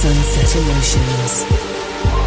Sunset Emotions.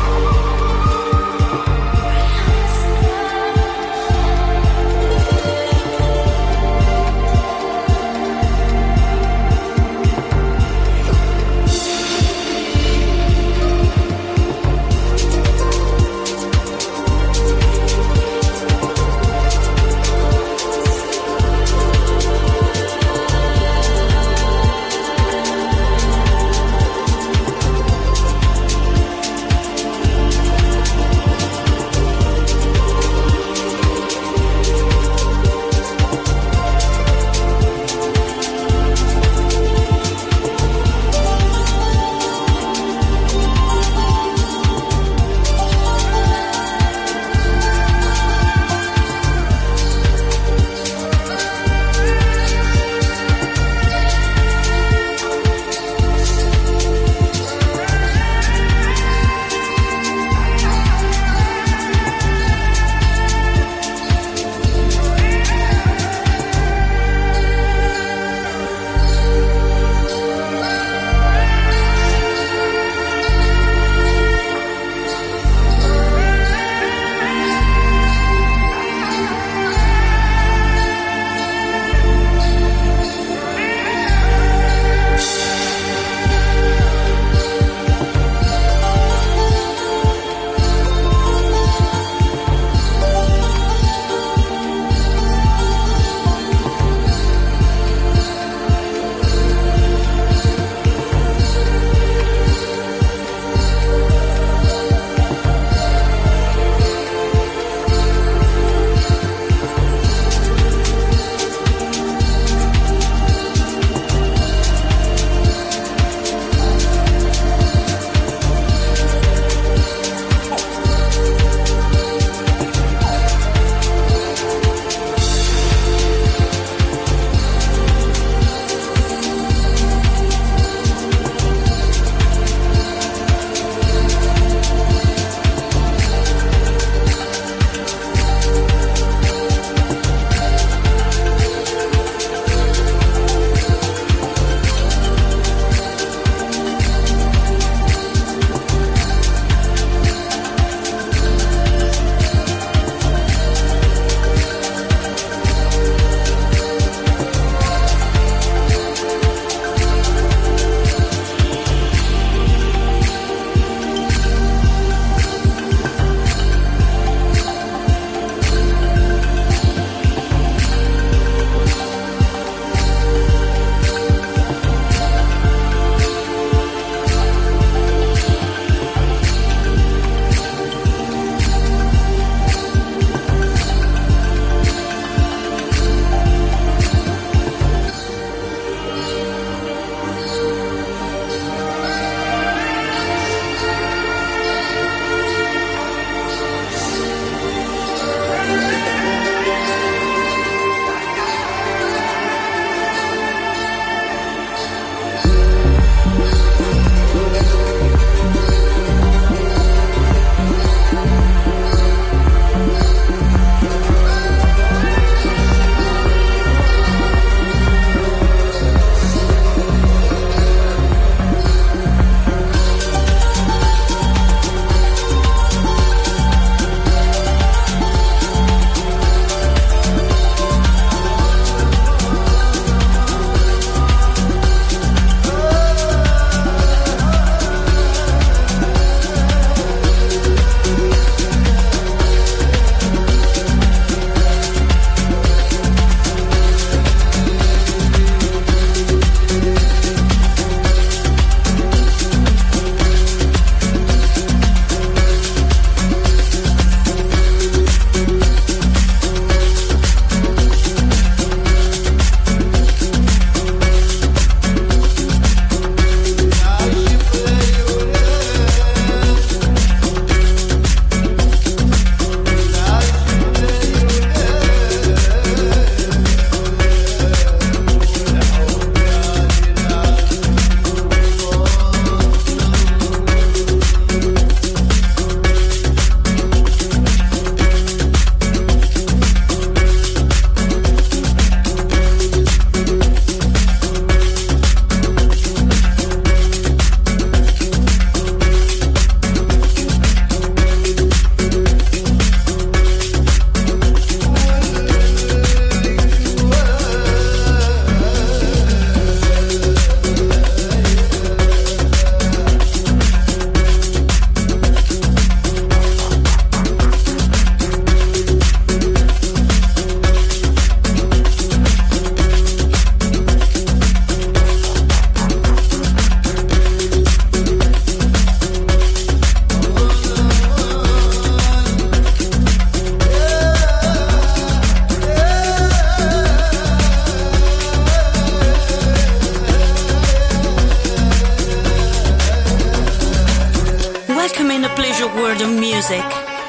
Music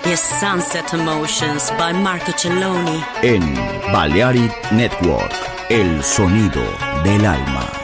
is Sunset Emotions by Marco Celloni. En Balearic Network, el sonido del alma.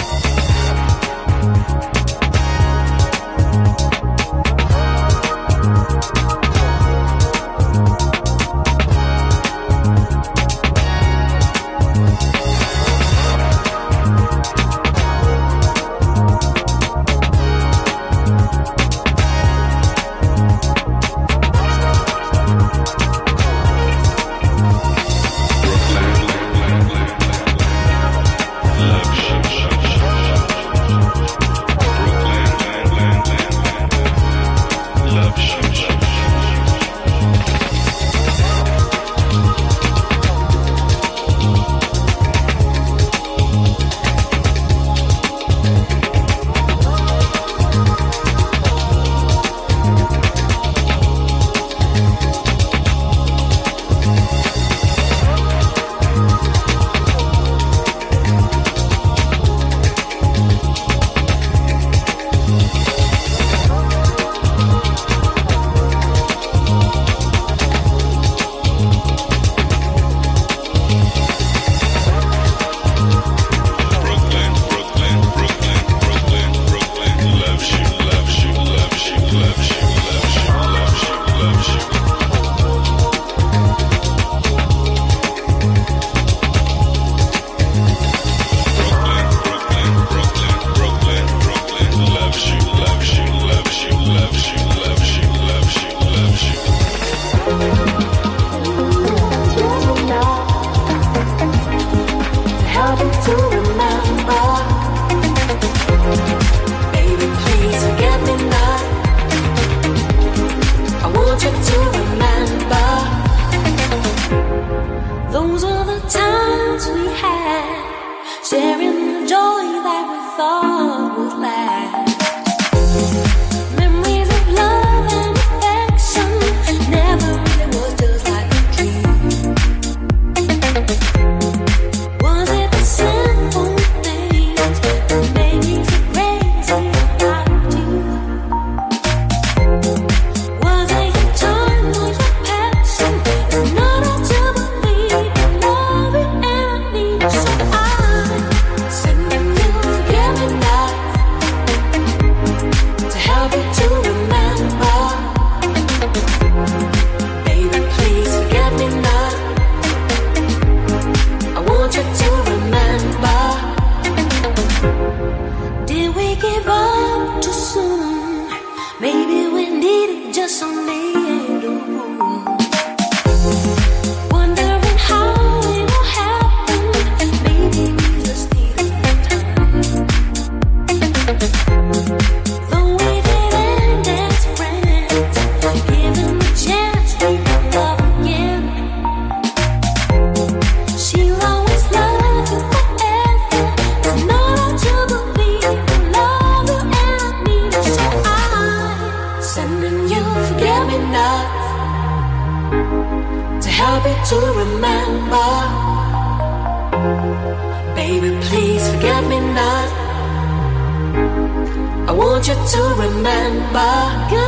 remember.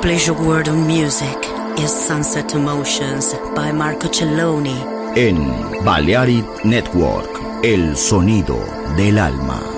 Pleasure world of music is Sunset Emotions by Marco Celloni. En Balearic Network, el sonido del alma.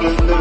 Good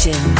Sessions.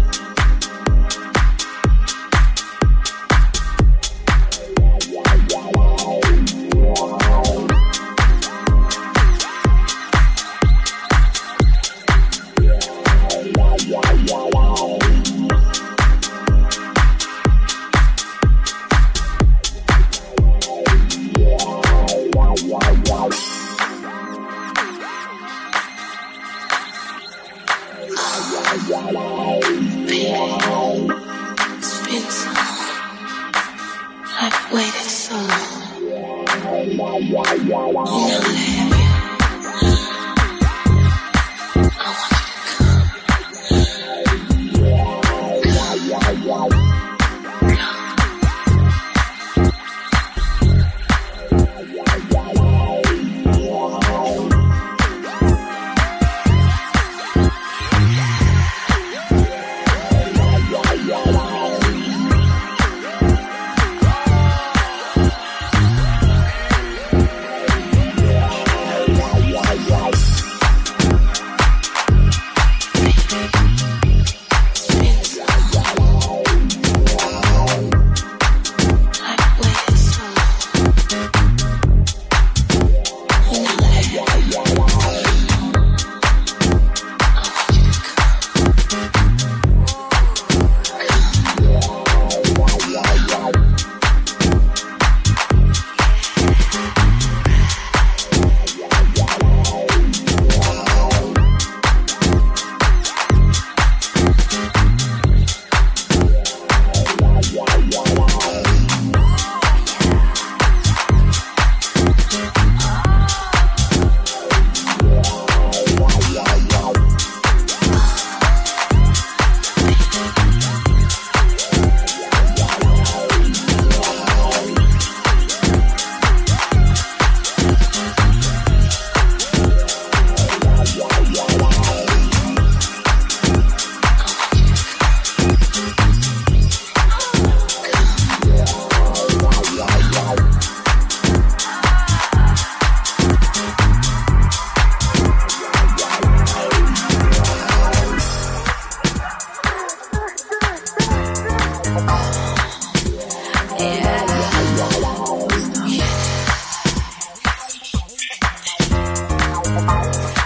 Música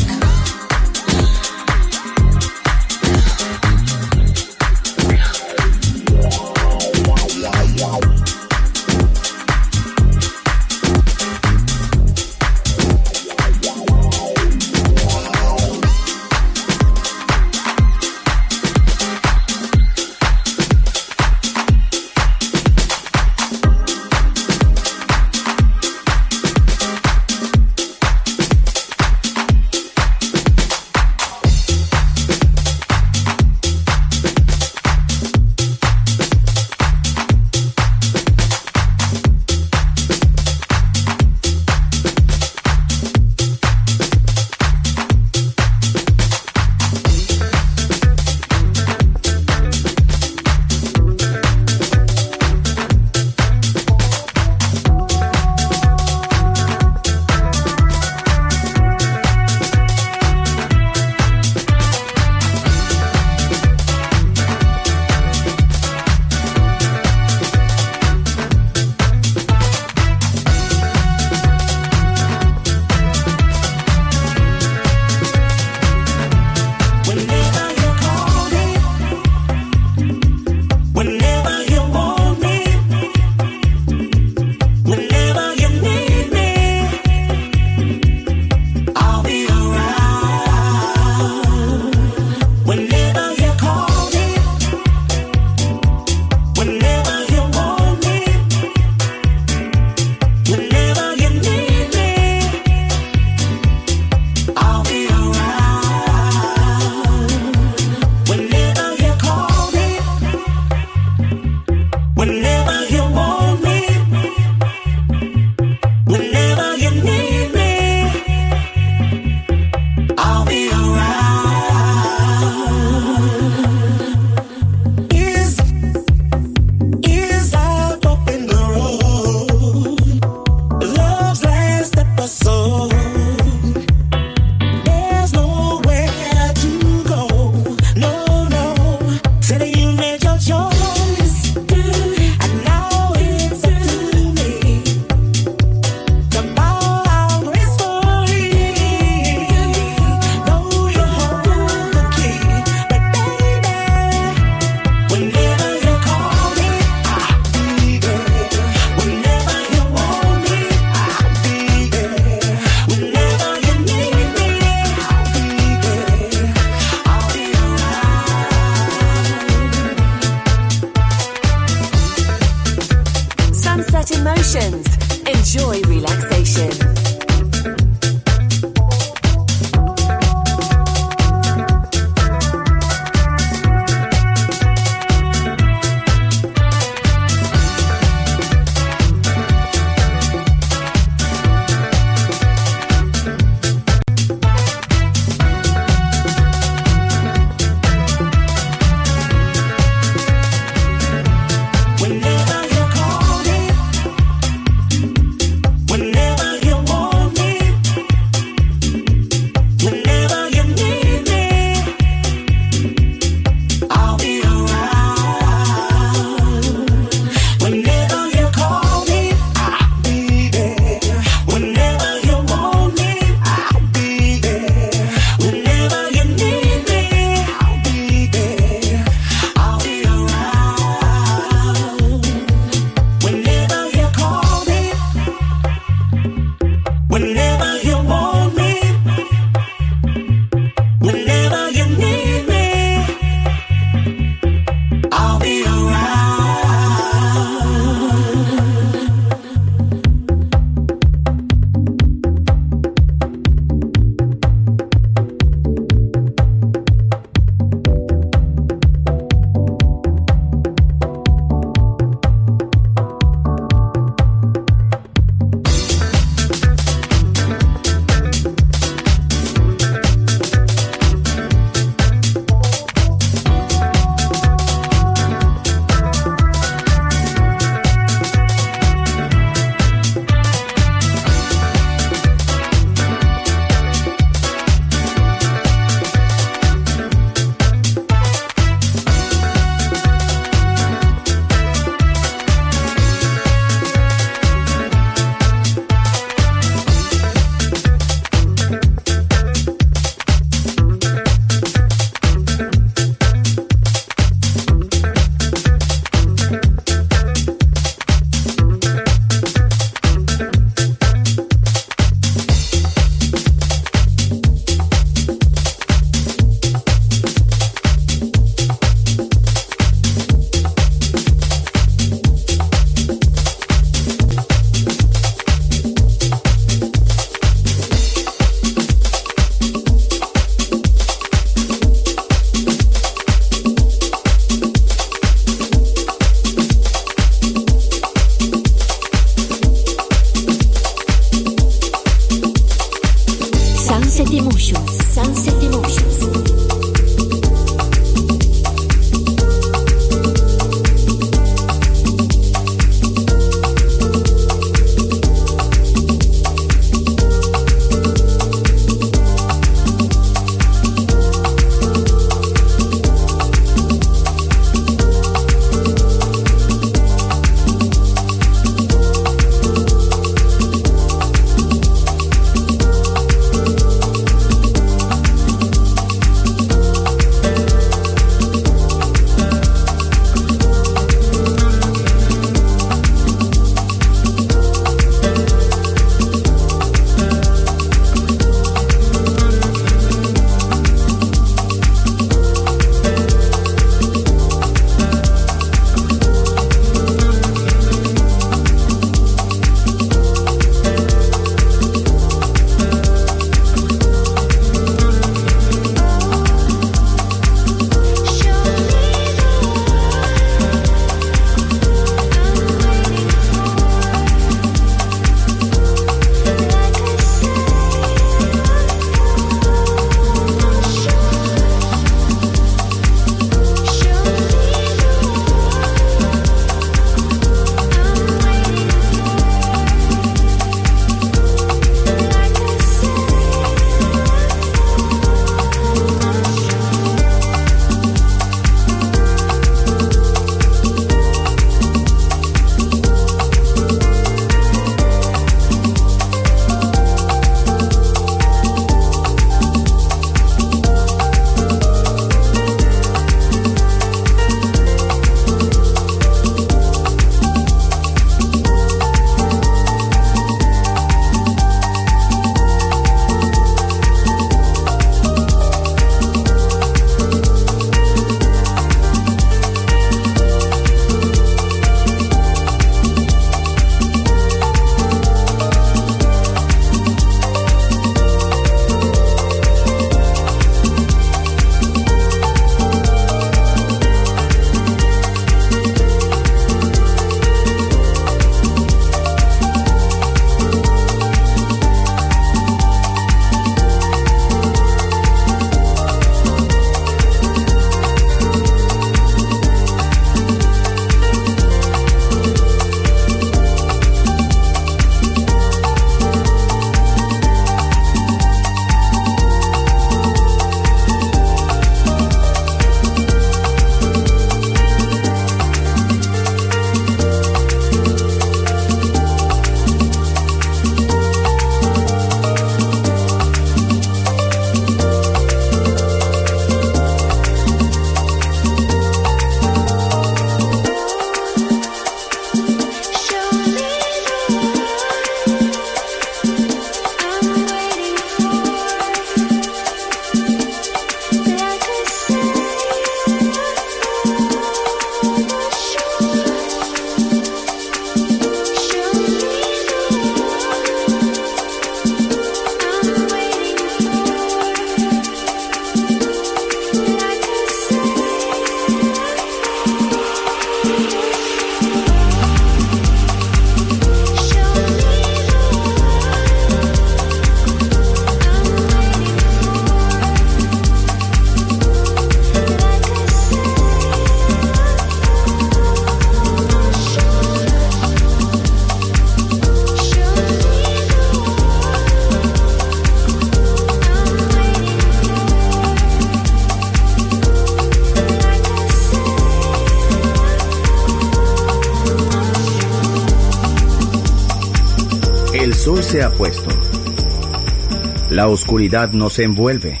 La oscuridad nos envuelve.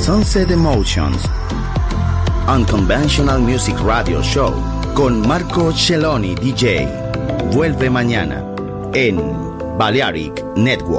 Sunset Emotions. Unconventional Music Radio Show con Marco Celloni DJ. Vuelve mañana en Balearic Network.